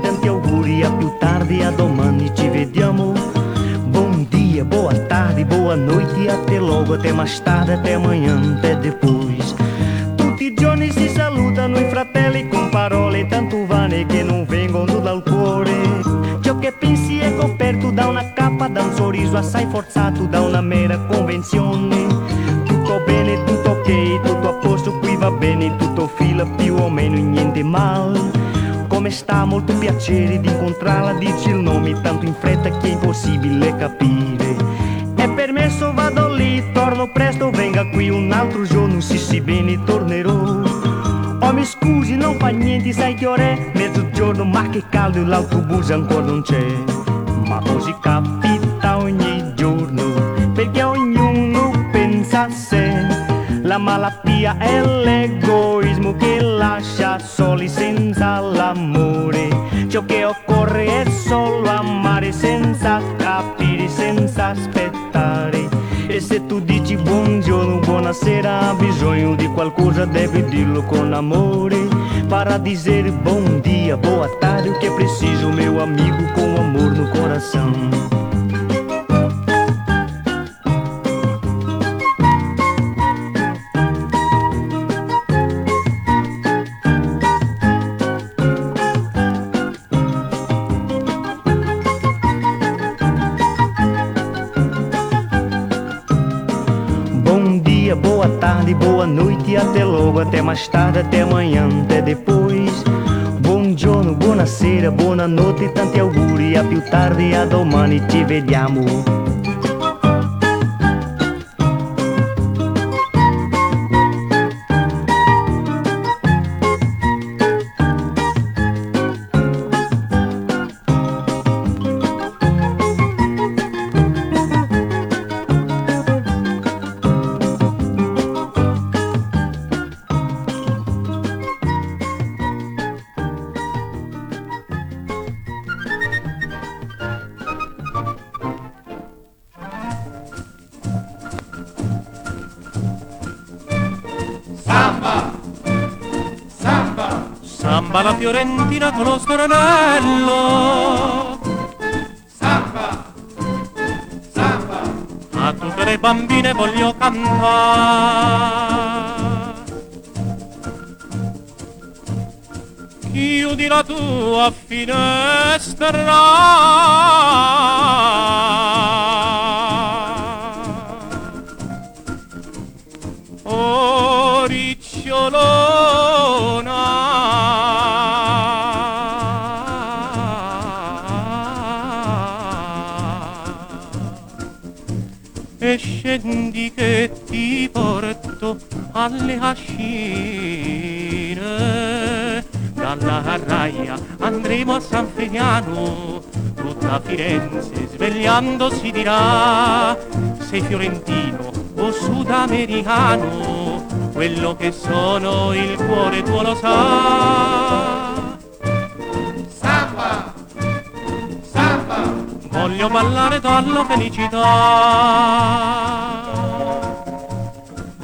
tanti auguri, a più tardi, a domani ci vediamo. Bom dia, boa tarde, boa noite, até logo, até mais tarde, até amanhã, até depois. Tutti giorni si salutano i fratelli con parole tanto vane che non vengono dal cuore. Ciò che pensi è coperto da una cappa, da un sorriso assai forzato, da una mera convenzione. Tutto bene, tutto ok, tutto a posto, qui va bene, tutto fila più o meno niente mal. Come sta? Molto piacere di incontrarla, dici il nome tanto in fretta che è impossibile capire. È permesso, vado lì, torno presto, venga qui un altro giorno, sì sì bene tornerò. Oh mi scusi, non fa niente, sai che ora è? Mezzogiorno, ma che caldo, l'autobus ancora non c'è. Ma così capita ogni La malattia è l'egoismo che lascia soli senza l'amore. Ciò che occorre è solo amare senza capire, senza aspettare. E se tu dici buongiorno, buonasera, ha bisogno di qualcosa, devi dirlo con amore. Para dizer bom dia, boa tarde, o que é preciso, meu amigo, com amor no coração. Dia, boa tarde, boa noite, até logo, até mais tarde, até amanhã, até depois. Buongiorno, buonasera, buonanotte, tanti auguri, a più tardi, a domani ci vediamo. Samba la fiorentina con lo stornello Samba, samba, A tutte le bambine voglio cantare. Chiudi la tua finestra alle cascine. Dalla carraia andremo a San Finiano tutta Firenze svegliandosi dirà sei fiorentino o sudamericano quello che sono il cuore tuo lo sa. Samba, samba, voglio ballare dalla felicità.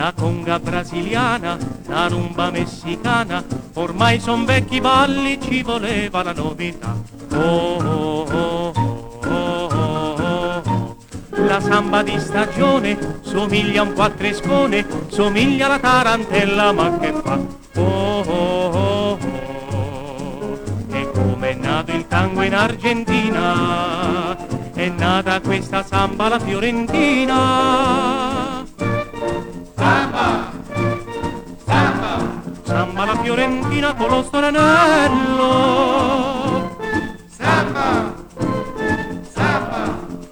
La conga brasiliana, la rumba messicana, ormai son vecchi balli, ci voleva la novità. Oh, oh, oh, oh, oh, oh. La samba di stagione somiglia a un quattrescone, somiglia alla tarantella, ma che fa? Oh, oh, oh, oh. E come è nato il tango in Argentina, è nata questa samba la fiorentina. Samba, samba, Samba la fiorentina con lo stornello. samba, samba,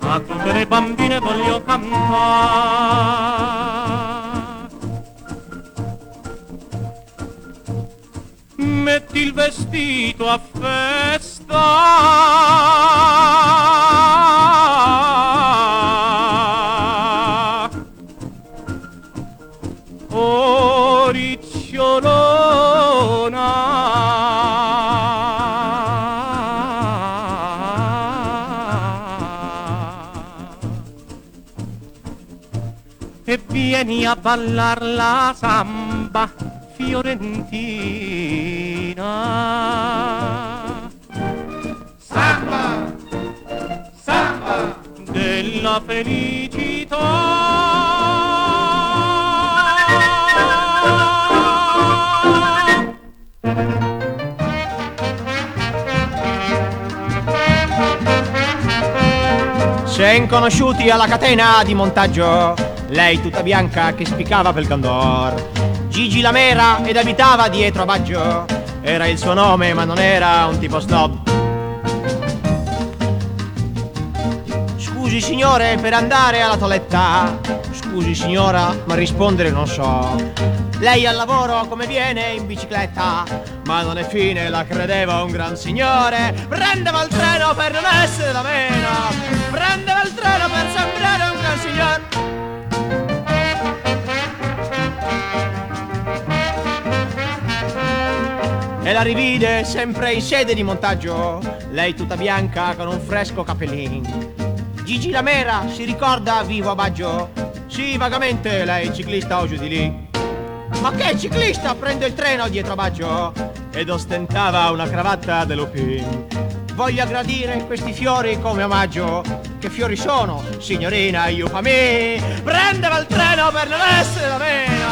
A tutte le bambine voglio cantare. Metti il vestito a festa. E vieni a ballar la samba fiorentina Samba, samba, della felicità. Sen conosciuti alla catena di montaggio, lei tutta bianca che spiccava pel candor. Gigi Lamera ed abitava dietro a Baggio, era il suo nome ma non era un tipo snob. Scusi signore per andare alla toeletta, scusi signora ma rispondere non so. Lei al lavoro come viene in bicicletta, ma non è fine, la credeva un gran signore. Prendeva il treno per non essere da meno, prendeva il treno per la rivide sempre in sede di montaggio, lei tutta bianca con un fresco capellin. Gigi Lamera si ricorda vivo a Baggio? Sì, vagamente, lei ciclista o giù di lì. Ma che ciclista prende il treno dietro a Baggio? Ed ostentava una cravatta dell'Upin. Voglio aggradire questi fiori come omaggio. Che fiori sono, signorina Iupami? Prendeva il treno per non essere da meno,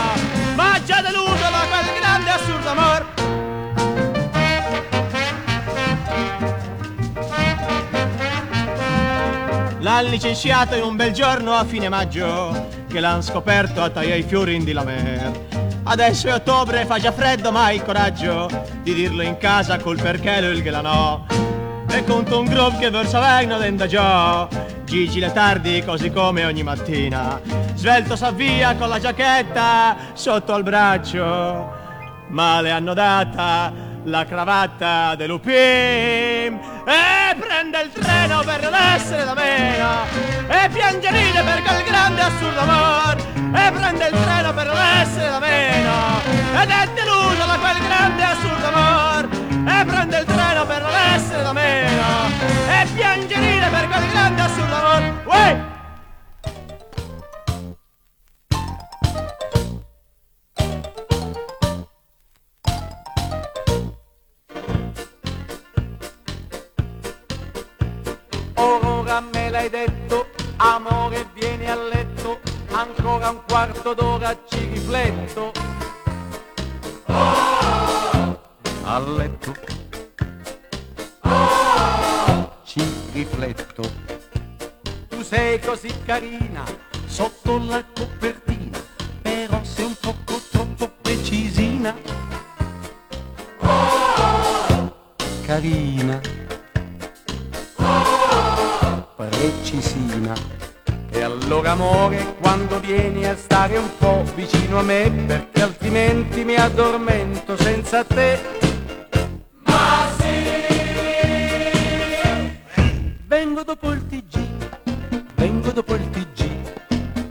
ma già deluso da quel grande assurdo amor. L'han licenziato in un bel giorno a fine maggio Che l'han scoperto a tagliare i fiori in di Lamer Adesso è ottobre, fa già freddo ma hai il coraggio Di dirlo in casa col perché lo il che la no E conto un groove che verso vengono dentro già. Gigi le tardi così come ogni mattina. Svelto s'avvia con la giacchetta sotto al braccio. Ma le hanno data la cravatta dell'Upim e prende il treno per non essere da meno e piange ride per quel grande assurdo amor e prende il treno per non essere da meno ed è deluso da quel grande assurdo amor e prende il treno per non essere da meno e piange ride per quel grande assurdo amor Uè! L'hai detto, amore vieni a letto, ancora un quarto d'ora ci rifletto. A letto. Ci rifletto. Tu sei così carina, sotto la copertina, però sei un poco troppo precisina. Carina. Precisina. E allora amore, quando vieni a stare un po' vicino a me, perché altrimenti mi addormento senza te. Ma sì! Vengo dopo il TG, vengo dopo il TG,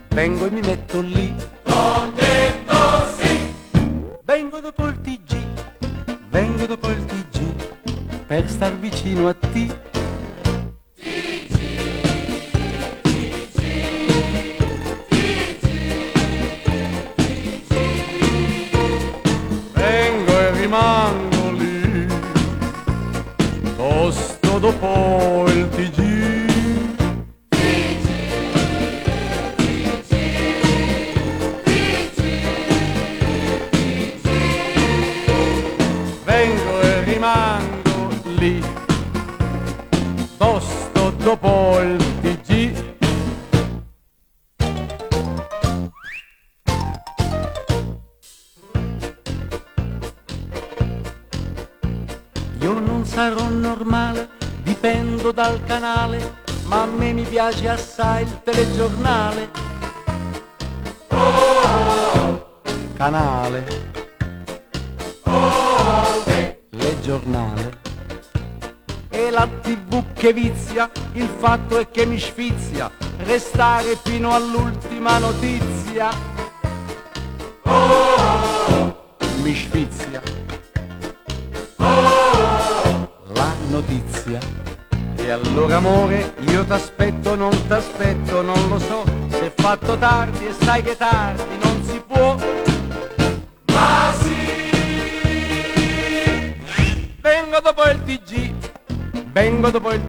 vengo e mi metto lì. Ho detto sì! Vengo dopo il TG, vengo dopo il TG, per star vicino a te. Tosto dopo il TG. Normale, dipendo dal canale, ma a me mi piace assai il telegiornale. Canale. Le giornale. E la tv che vizia, il fatto è che mi sfizia, restare fino all'ultima notizia. Mi sfizia. Venezia. E allora amore, io t'aspetto, non t'aspetto, non lo so, se è fatto tardi e sai che tardi non si può. Ma sì! Vengo dopo il TG, vengo dopo il TG.